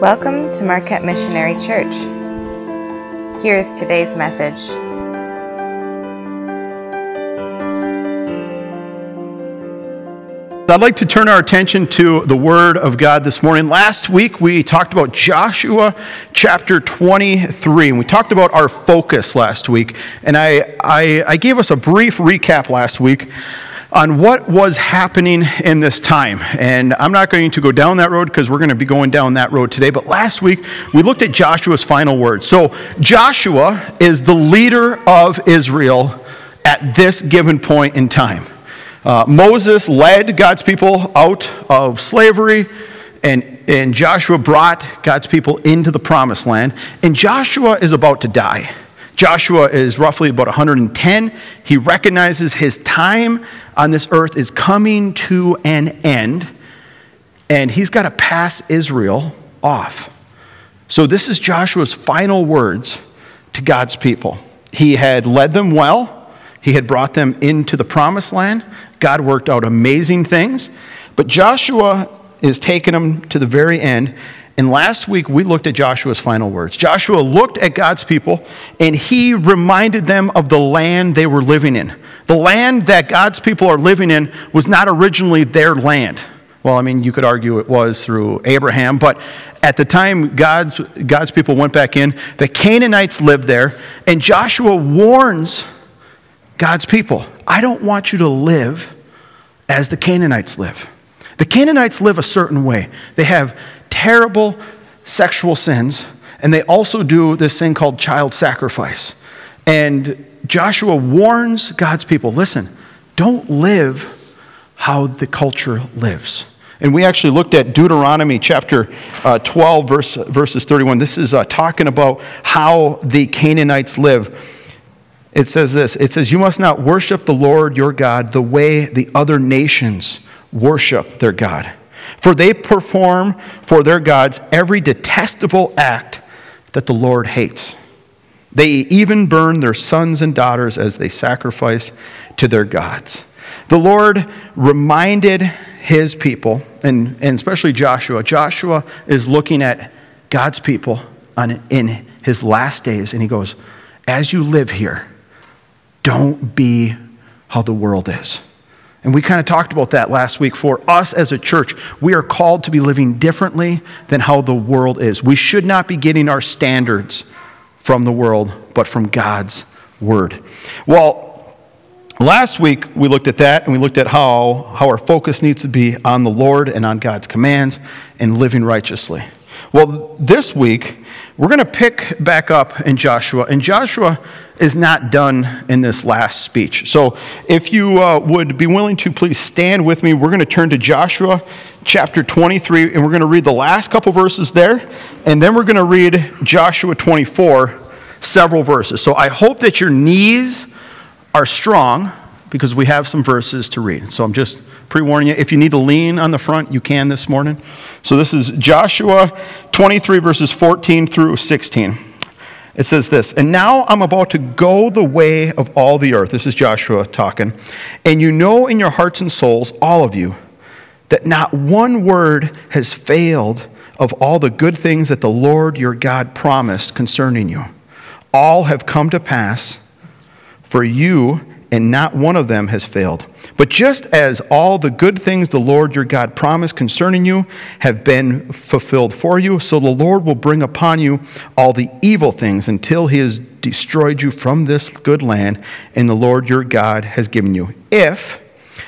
Welcome to Marquette Missionary Church. Here is today's message. I'd like to turn our attention to the Word of God this morning. Last week we talked about Joshua chapter 23, and we talked about our focus last week. And I, I, I gave us a brief recap last week on what was happening in this time. And I'm not going to go down that road because we're going to be going down that road today. But last week, we looked at Joshua's final words. So, Joshua is the leader of Israel at this given point in time. Uh, Moses led God's people out of slavery, and, and Joshua brought God's people into the promised land. And Joshua is about to die. Joshua is roughly about 110. He recognizes his time on this earth is coming to an end, and he's got to pass Israel off. So, this is Joshua's final words to God's people. He had led them well, he had brought them into the promised land. God worked out amazing things, but Joshua is taking them to the very end. And last week we looked at Joshua's final words. Joshua looked at God's people and he reminded them of the land they were living in. The land that God's people are living in was not originally their land. Well, I mean, you could argue it was through Abraham, but at the time God's, God's people went back in, the Canaanites lived there, and Joshua warns God's people I don't want you to live as the Canaanites live. The Canaanites live a certain way. They have terrible sexual sins, and they also do this thing called child sacrifice. And Joshua warns God's people listen, don't live how the culture lives. And we actually looked at Deuteronomy chapter uh, 12, verse, verses 31. This is uh, talking about how the Canaanites live. It says this It says, You must not worship the Lord your God the way the other nations worship their God. For they perform for their gods every detestable act that the Lord hates. They even burn their sons and daughters as they sacrifice to their gods. The Lord reminded his people, and, and especially Joshua. Joshua is looking at God's people on, in his last days, and he goes, As you live here, don't be how the world is. And we kind of talked about that last week. For us as a church, we are called to be living differently than how the world is. We should not be getting our standards from the world, but from God's word. Well, last week we looked at that and we looked at how, how our focus needs to be on the Lord and on God's commands and living righteously. Well, this week we're going to pick back up in Joshua, and Joshua is not done in this last speech. So, if you uh, would be willing to please stand with me, we're going to turn to Joshua chapter 23, and we're going to read the last couple verses there, and then we're going to read Joshua 24, several verses. So, I hope that your knees are strong because we have some verses to read. So, I'm just pre warning you. If you need to lean on the front, you can this morning. So, this is Joshua 23, verses 14 through 16. It says this, and now I'm about to go the way of all the earth. This is Joshua talking. And you know in your hearts and souls, all of you, that not one word has failed of all the good things that the Lord your God promised concerning you. All have come to pass for you, and not one of them has failed. But just as all the good things the Lord your God promised concerning you have been fulfilled for you, so the Lord will bring upon you all the evil things until he has destroyed you from this good land and the Lord your God has given you. If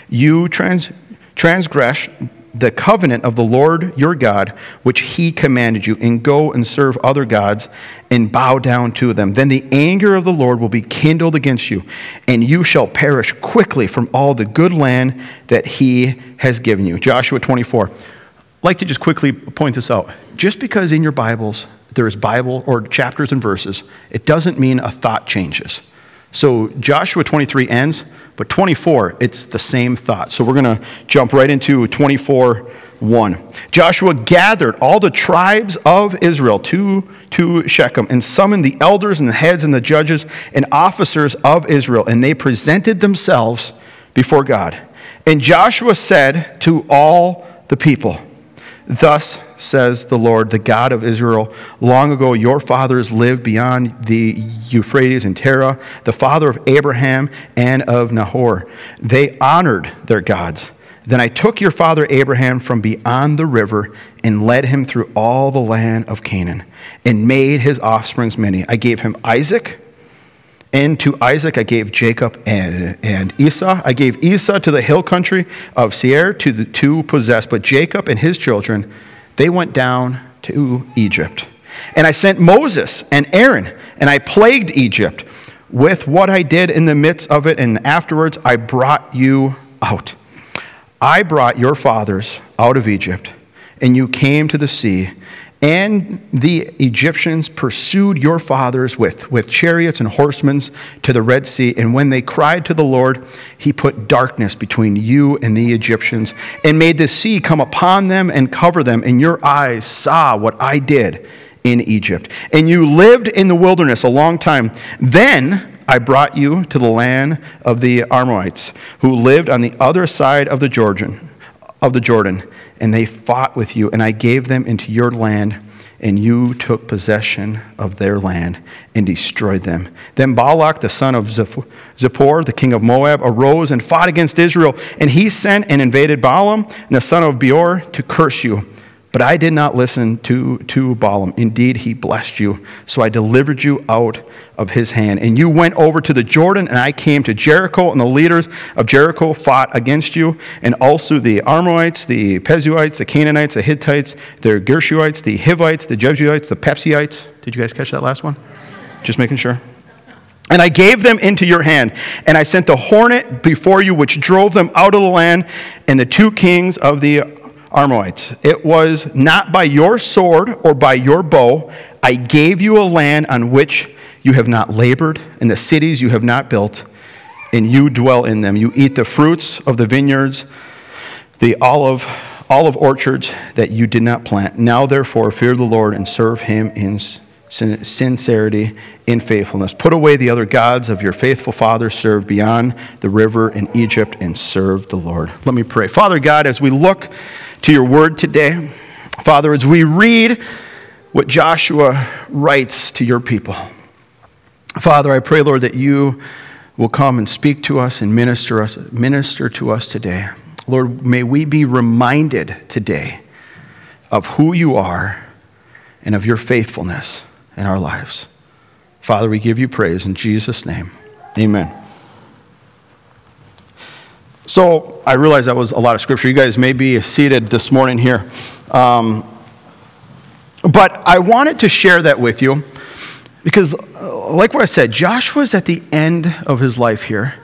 you trans- transgress the covenant of the Lord your God, which he commanded you, and go and serve other gods and bow down to them. Then the anger of the Lord will be kindled against you, and you shall perish quickly from all the good land that he has given you. Joshua 24. I'd like to just quickly point this out. Just because in your Bibles there is Bible or chapters and verses, it doesn't mean a thought changes. So Joshua 23 ends but 24, it's the same thought. So we're going to jump right into 24 1. Joshua gathered all the tribes of Israel to, to Shechem and summoned the elders and the heads and the judges and officers of Israel, and they presented themselves before God. And Joshua said to all the people, Thus says the Lord, the God of Israel Long ago, your fathers lived beyond the Euphrates and Terah, the father of Abraham and of Nahor. They honored their gods. Then I took your father Abraham from beyond the river and led him through all the land of Canaan and made his offsprings many. I gave him Isaac. And to Isaac I gave Jacob and, and Esau. I gave Esau to the hill country of Seir to, the, to possess, but Jacob and his children, they went down to Egypt. And I sent Moses and Aaron, and I plagued Egypt with what I did in the midst of it, and afterwards I brought you out. I brought your fathers out of Egypt, and you came to the sea and the Egyptians pursued your fathers with, with chariots and horsemen to the Red Sea. And when they cried to the Lord, he put darkness between you and the Egyptians and made the sea come upon them and cover them. And your eyes saw what I did in Egypt. And you lived in the wilderness a long time. Then I brought you to the land of the Amorites, who lived on the other side of the Jordan, of the Jordan and they fought with you, and I gave them into your land, and you took possession of their land and destroyed them. Then Balak, the son of Zippor, the king of Moab, arose and fought against Israel, and he sent and invaded Balaam, the son of Beor, to curse you. But I did not listen to, to Balaam. Indeed, he blessed you. So I delivered you out of his hand. And you went over to the Jordan, and I came to Jericho, and the leaders of Jericho fought against you, and also the Amorites, the Perizzites, the Canaanites, the Hittites, the Girgashites, the Hivites, the Jebusites, the Perizzites. Did you guys catch that last one? Just making sure. And I gave them into your hand, and I sent the hornet before you, which drove them out of the land, and the two kings of the Amorites. It was not by your sword or by your bow. I gave you a land on which you have not labored, and the cities you have not built, and you dwell in them. You eat the fruits of the vineyards, the olive, olive orchards that you did not plant. Now, therefore, fear the Lord and serve him in sincerity, in faithfulness. Put away the other gods of your faithful father, serve beyond the river in Egypt, and serve the Lord. Let me pray. Father God, as we look to your word today. Father, as we read what Joshua writes to your people, Father, I pray, Lord, that you will come and speak to us and minister, us, minister to us today. Lord, may we be reminded today of who you are and of your faithfulness in our lives. Father, we give you praise in Jesus' name. Amen. So I realize that was a lot of scripture. You guys may be seated this morning here. Um, but I wanted to share that with you because, uh, like what I said, Joshua's at the end of his life here,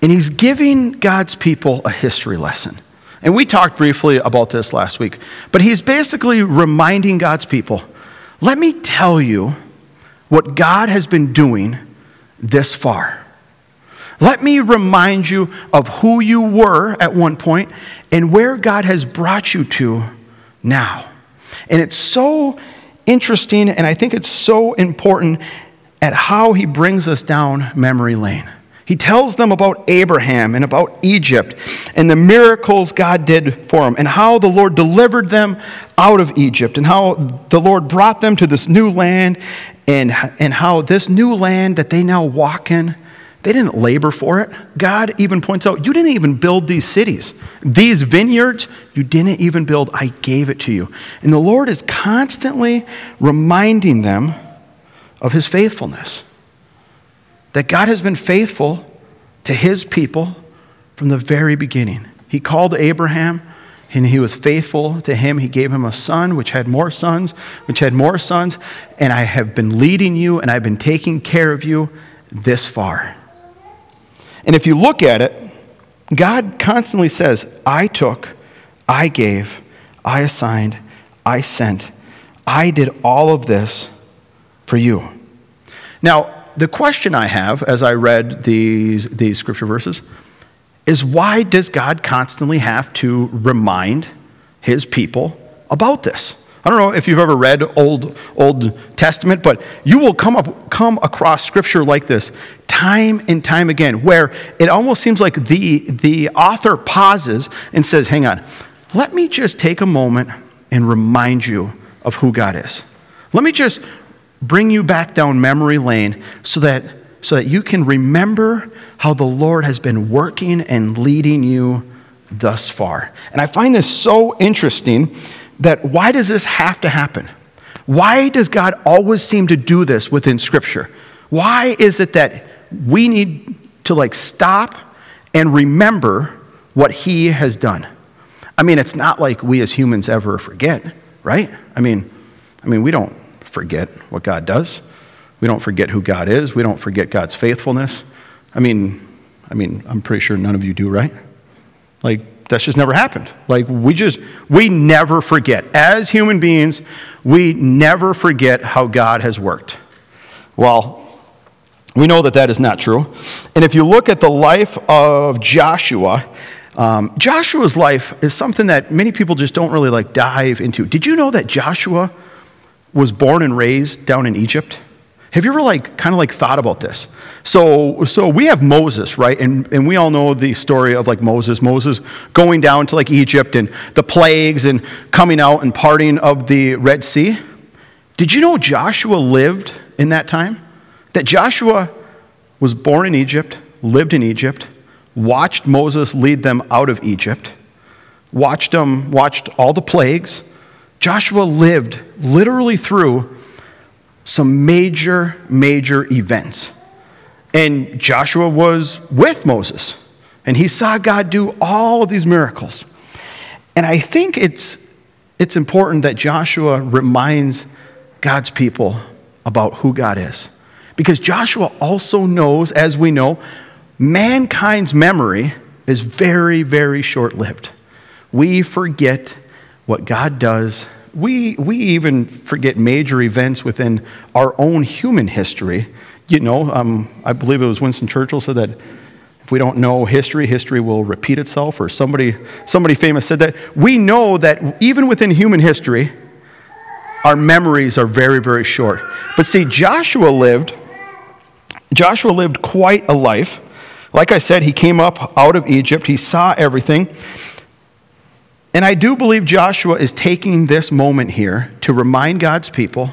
and he's giving God's people a history lesson. And we talked briefly about this last week, but he's basically reminding God's people let me tell you what God has been doing this far. Let me remind you of who you were at one point and where God has brought you to now. And it's so interesting, and I think it's so important at how he brings us down memory lane. He tells them about Abraham and about Egypt and the miracles God did for them and how the Lord delivered them out of Egypt and how the Lord brought them to this new land and, and how this new land that they now walk in they didn't labor for it. God even points out, You didn't even build these cities. These vineyards, you didn't even build. I gave it to you. And the Lord is constantly reminding them of his faithfulness. That God has been faithful to his people from the very beginning. He called Abraham and he was faithful to him. He gave him a son, which had more sons, which had more sons. And I have been leading you and I've been taking care of you this far. And if you look at it, God constantly says, I took, I gave, I assigned, I sent. I did all of this for you. Now, the question I have as I read these, these scripture verses is why does God constantly have to remind his people about this? I don't know if you've ever read Old, Old Testament, but you will come, up, come across scripture like this time and time again, where it almost seems like the, the author pauses and says, Hang on, let me just take a moment and remind you of who God is. Let me just bring you back down memory lane so that, so that you can remember how the Lord has been working and leading you thus far. And I find this so interesting that why does this have to happen? Why does God always seem to do this within Scripture? Why is it that we need to like stop and remember what He has done? I mean, it's not like we as humans ever forget, right? I mean, I mean, we don't forget what God does. We don't forget who God is. We don't forget God's faithfulness. I mean, I mean, I'm pretty sure none of you do, right? Like, that's just never happened. Like, we just, we never forget. As human beings, we never forget how God has worked. Well, we know that that is not true. And if you look at the life of Joshua, um, Joshua's life is something that many people just don't really like dive into. Did you know that Joshua was born and raised down in Egypt? Have you ever like kind of like thought about this? So so we have Moses, right? And and we all know the story of like Moses, Moses going down to like Egypt and the plagues and coming out and parting of the Red Sea. Did you know Joshua lived in that time? That Joshua was born in Egypt, lived in Egypt, watched Moses lead them out of Egypt, watched them watched all the plagues. Joshua lived literally through some major, major events. And Joshua was with Moses, and he saw God do all of these miracles. And I think it's, it's important that Joshua reminds God's people about who God is. Because Joshua also knows, as we know, mankind's memory is very, very short lived. We forget what God does we, we even forget major events within our own human history. You know, um, I believe it was Winston Churchill said that if we don't know history, history will repeat itself, or somebody, somebody famous said that. We know that even within human history, our memories are very, very short. But see, Joshua lived, Joshua lived quite a life. Like I said, he came up out of Egypt, he saw everything. And I do believe Joshua is taking this moment here to remind God's people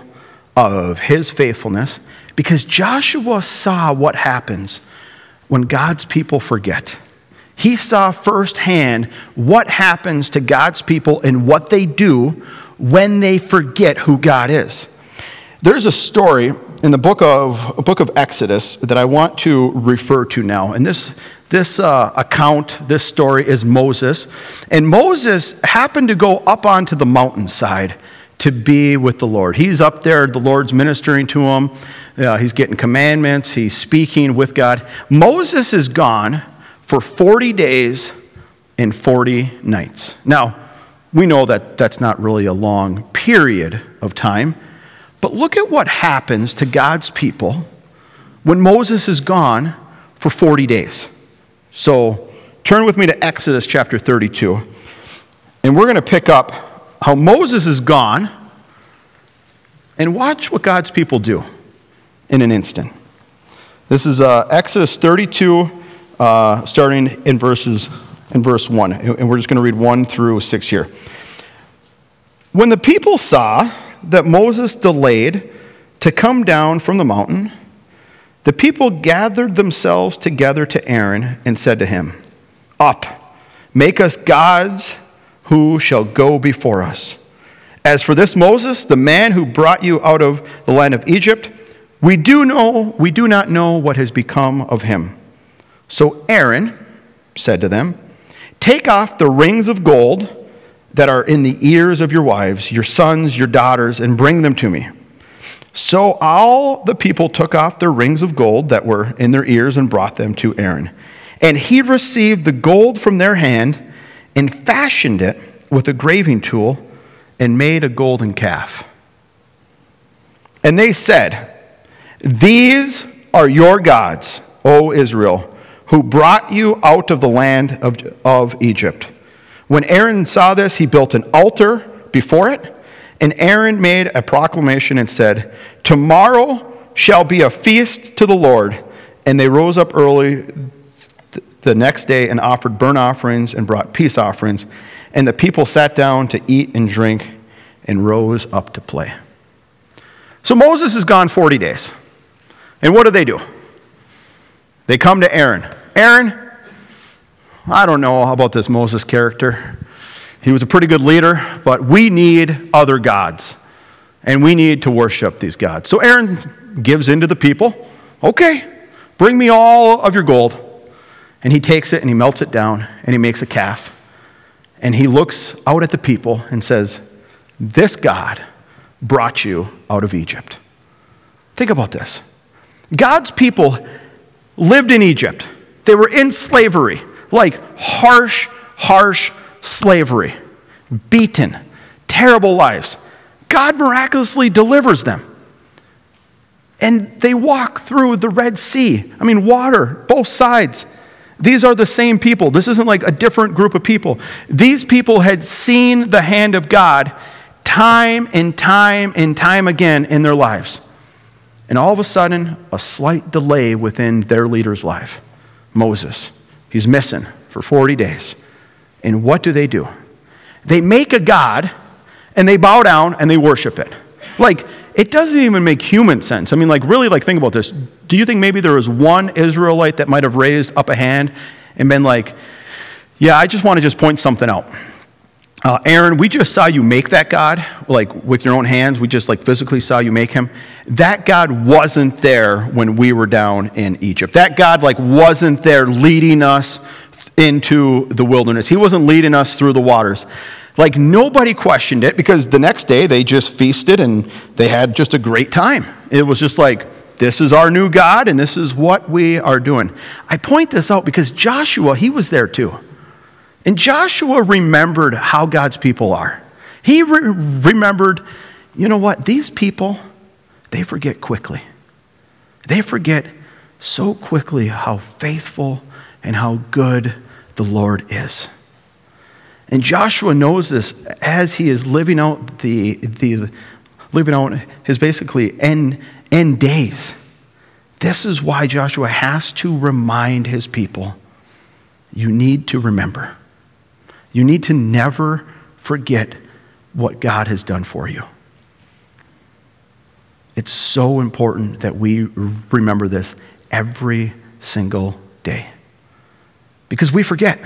of his faithfulness because Joshua saw what happens when God's people forget. He saw firsthand what happens to God's people and what they do when they forget who God is. There's a story in the book of, book of Exodus that I want to refer to now. And this, this uh, account, this story is Moses. And Moses happened to go up onto the mountainside to be with the Lord. He's up there, the Lord's ministering to him. Uh, he's getting commandments, he's speaking with God. Moses is gone for 40 days and 40 nights. Now, we know that that's not really a long period of time, but look at what happens to God's people when Moses is gone for 40 days. So turn with me to Exodus chapter 32. And we're going to pick up how Moses is gone and watch what God's people do in an instant. This is uh, Exodus 32, uh, starting in verses in verse 1. And we're just going to read 1 through 6 here. When the people saw that Moses delayed to come down from the mountain, the people gathered themselves together to Aaron and said to him, Up, make us gods who shall go before us. As for this Moses, the man who brought you out of the land of Egypt, we do know we do not know what has become of him. So Aaron said to them, Take off the rings of gold that are in the ears of your wives, your sons, your daughters, and bring them to me. So all the people took off their rings of gold that were in their ears and brought them to Aaron. And he received the gold from their hand and fashioned it with a graving tool and made a golden calf. And they said, These are your gods, O Israel, who brought you out of the land of, of Egypt. When Aaron saw this, he built an altar before it and Aaron made a proclamation and said, Tomorrow shall be a feast to the Lord. And they rose up early the next day and offered burnt offerings and brought peace offerings. And the people sat down to eat and drink and rose up to play. So Moses is gone 40 days. And what do they do? They come to Aaron. Aaron, I don't know about this Moses character. He was a pretty good leader, but we need other gods. And we need to worship these gods. So Aaron gives in to the people. Okay, bring me all of your gold. And he takes it and he melts it down and he makes a calf. And he looks out at the people and says, This God brought you out of Egypt. Think about this. God's people lived in Egypt, they were in slavery, like harsh, harsh slavery, beaten, terrible lives. God miraculously delivers them. And they walk through the Red Sea. I mean, water, both sides. These are the same people. This isn't like a different group of people. These people had seen the hand of God time and time and time again in their lives. And all of a sudden, a slight delay within their leader's life Moses. He's missing for 40 days. And what do they do? They make a God and they bow down and they worship it. Like, it doesn't even make human sense. I mean, like, really, like, think about this. Do you think maybe there was one Israelite that might have raised up a hand and been like, yeah, I just want to just point something out? Uh, Aaron, we just saw you make that God, like with your own hands. We just like physically saw you make him. That God wasn't there when we were down in Egypt. That God like wasn't there leading us into the wilderness. He wasn't leading us through the waters. Like nobody questioned it because the next day they just feasted and they had just a great time. It was just like, this is our new God and this is what we are doing. I point this out because Joshua, he was there too. And Joshua remembered how God's people are. He re- remembered, you know what, these people, they forget quickly. They forget so quickly how faithful and how good the Lord is. And Joshua knows this as he is living out the, the living out his basically end, end days. This is why Joshua has to remind his people you need to remember. You need to never forget what God has done for you. It's so important that we remember this every single day because we forget.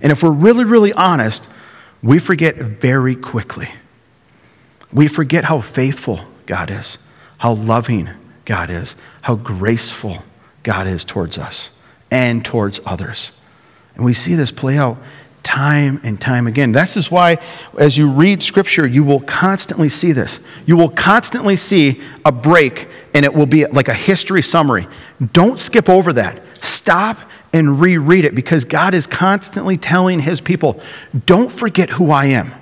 And if we're really, really honest, we forget very quickly. We forget how faithful God is, how loving God is, how graceful God is towards us and towards others. And we see this play out time and time again. This is why, as you read Scripture, you will constantly see this. You will constantly see a break, and it will be like a history summary. Don't skip over that. Stop and reread it because God is constantly telling his people, don't forget who I am.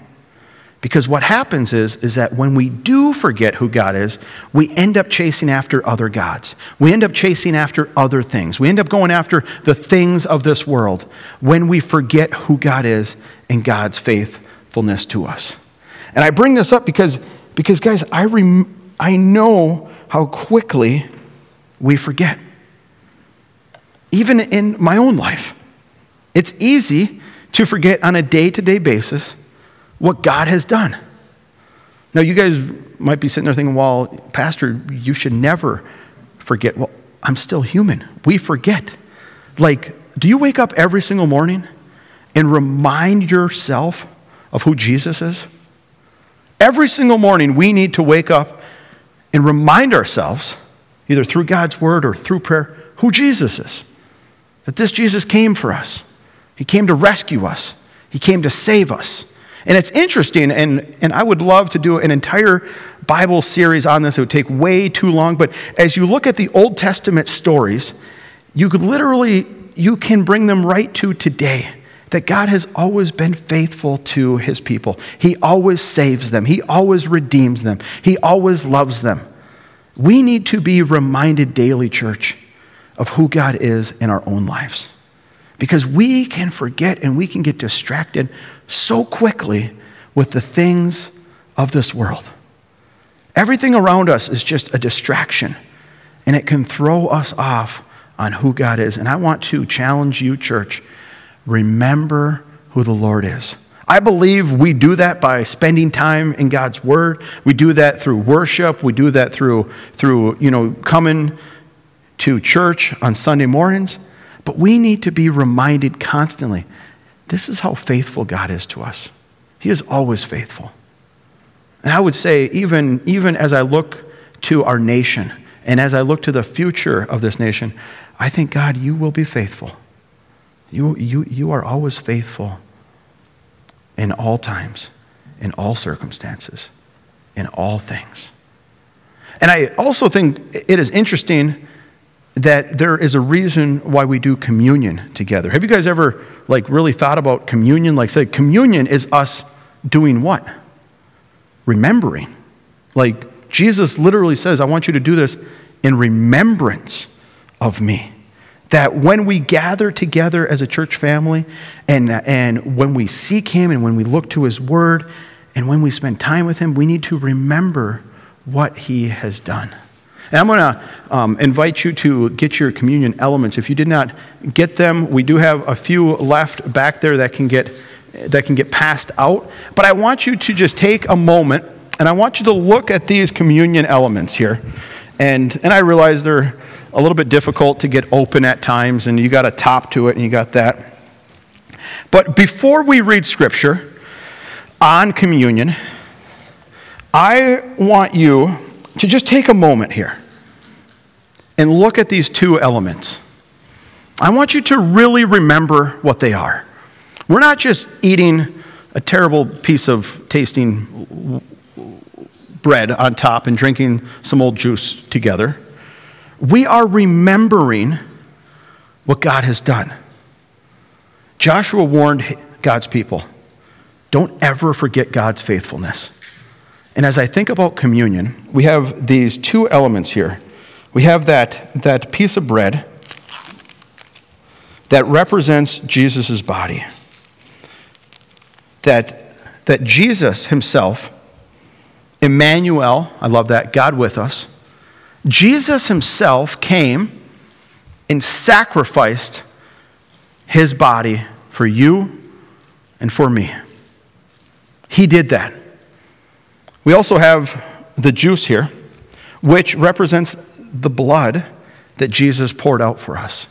Because what happens is, is that when we do forget who God is, we end up chasing after other gods. We end up chasing after other things. We end up going after the things of this world when we forget who God is and God's faithfulness to us. And I bring this up because, because guys, I, rem- I know how quickly we forget even in my own life. It's easy to forget on a day to day basis what God has done. Now, you guys might be sitting there thinking, well, Pastor, you should never forget. Well, I'm still human. We forget. Like, do you wake up every single morning and remind yourself of who Jesus is? Every single morning, we need to wake up and remind ourselves, either through God's word or through prayer, who Jesus is. That this Jesus came for us. He came to rescue us, He came to save us. And it's interesting, and, and I would love to do an entire Bible series on this. It would take way too long. But as you look at the Old Testament stories, you could literally, you can bring them right to today. That God has always been faithful to his people. He always saves them. He always redeems them. He always loves them. We need to be reminded daily, church, of who God is in our own lives. Because we can forget and we can get distracted so quickly with the things of this world. Everything around us is just a distraction, and it can throw us off on who God is. And I want to challenge you, church remember who the Lord is. I believe we do that by spending time in God's Word. We do that through worship. We do that through, through you know, coming to church on Sunday mornings. But we need to be reminded constantly this is how faithful God is to us. He is always faithful. And I would say, even, even as I look to our nation and as I look to the future of this nation, I think, God, you will be faithful. You, you, you are always faithful in all times, in all circumstances, in all things. And I also think it is interesting that there is a reason why we do communion together. Have you guys ever like really thought about communion? Like say communion is us doing what? Remembering. Like Jesus literally says, I want you to do this in remembrance of me. That when we gather together as a church family and, and when we seek Him and when we look to His Word and when we spend time with Him, we need to remember what He has done. And I'm going to um, invite you to get your communion elements. If you did not get them, we do have a few left back there that can get, that can get passed out. But I want you to just take a moment and I want you to look at these communion elements here. And, and I realize they're a little bit difficult to get open at times, and you got a top to it, and you got that. But before we read scripture on communion, I want you to just take a moment here and look at these two elements. I want you to really remember what they are. We're not just eating a terrible piece of tasting bread on top and drinking some old juice together we are remembering what God has done. Joshua warned God's people don't ever forget God's faithfulness. And as I think about communion, we have these two elements here. We have that, that piece of bread that represents Jesus' body. That, that Jesus himself, Emmanuel, I love that, God with us, Jesus himself came and sacrificed his body for you and for me. He did that. We also have the juice here, which represents the blood that Jesus poured out for us.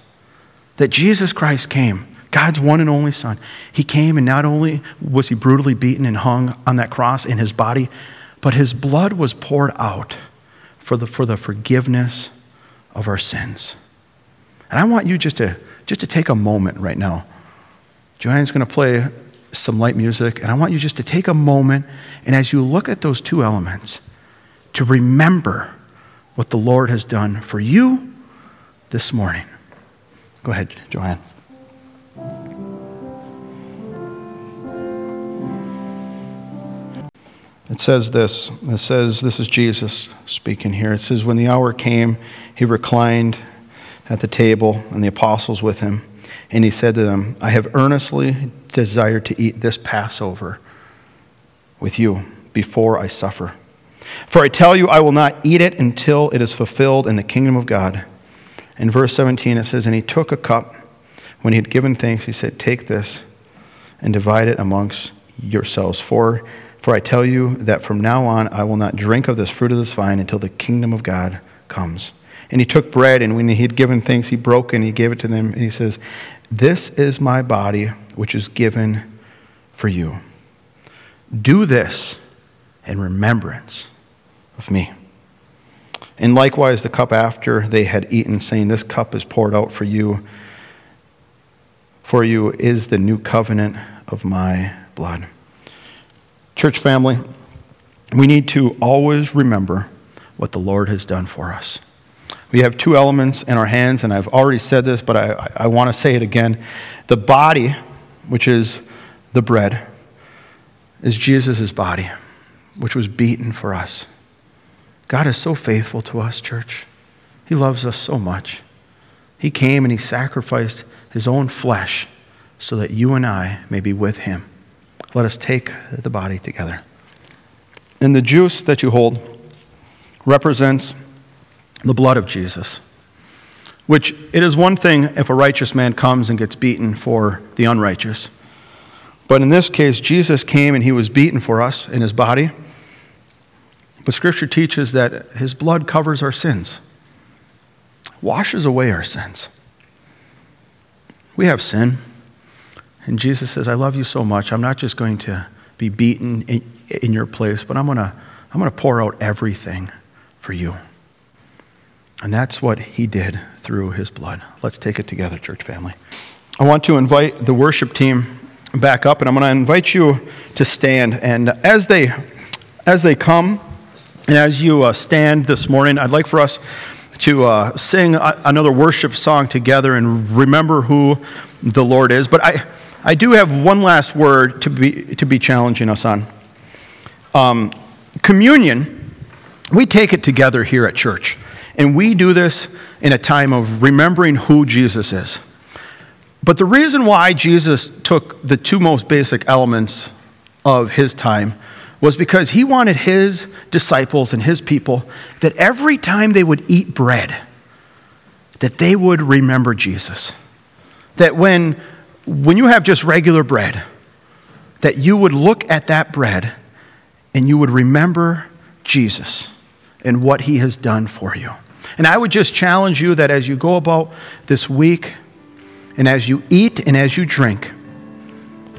That Jesus Christ came, God's one and only Son. He came, and not only was he brutally beaten and hung on that cross in his body, but his blood was poured out for the, for the forgiveness of our sins. And I want you just to, just to take a moment right now. Joanne's going to play some light music, and I want you just to take a moment, and as you look at those two elements, to remember what the Lord has done for you this morning. Go ahead, Joanne. It says this. It says, this is Jesus speaking here. It says, When the hour came, he reclined at the table, and the apostles with him. And he said to them, I have earnestly desired to eat this Passover with you before I suffer. For I tell you, I will not eat it until it is fulfilled in the kingdom of God. In verse 17, it says, And he took a cup. When he had given thanks, he said, Take this and divide it amongst yourselves. For for I tell you that from now on I will not drink of this fruit of this vine until the kingdom of God comes. And he took bread, and when he had given thanks, he broke and he gave it to them. And he says, This is my body, which is given for you. Do this in remembrance of me. And likewise, the cup after they had eaten, saying, This cup is poured out for you. For you is the new covenant of my blood. Church family, we need to always remember what the Lord has done for us. We have two elements in our hands, and I've already said this, but I, I want to say it again. The body, which is the bread, is Jesus' body, which was beaten for us. God is so faithful to us, church. He loves us so much. He came and He sacrificed His own flesh so that you and I may be with Him. Let us take the body together. And the juice that you hold represents the blood of Jesus, which it is one thing if a righteous man comes and gets beaten for the unrighteous. But in this case, Jesus came and he was beaten for us in his body. But Scripture teaches that his blood covers our sins, washes away our sins. We have sin. And Jesus says, I love you so much. I'm not just going to be beaten in, in your place, but I'm going to I'm going to pour out everything for you. And that's what he did through his blood. Let's take it together, church family. I want to invite the worship team back up, and I'm going to invite you to stand. And as they, as they come, and as you uh, stand this morning, I'd like for us to uh, sing a- another worship song together and remember who the Lord is. But I, I do have one last word to be, to be challenging us on. Um, communion, we take it together here at church. And we do this in a time of remembering who Jesus is. But the reason why Jesus took the two most basic elements of his time was because he wanted his disciples and his people that every time they would eat bread, that they would remember Jesus. That when, when you have just regular bread, that you would look at that bread and you would remember Jesus and what he has done for you. And I would just challenge you that as you go about this week, and as you eat and as you drink,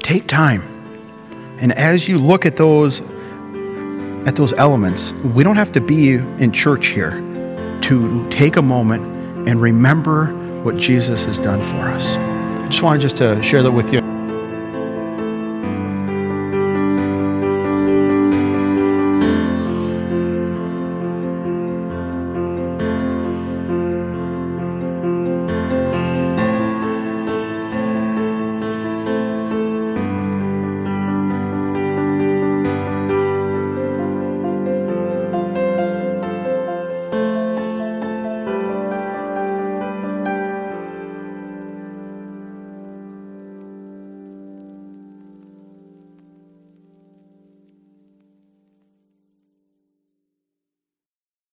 take time. And as you look at those at those elements, we don't have to be in church here to take a moment and remember what Jesus has done for us. I just wanted just to share that with you.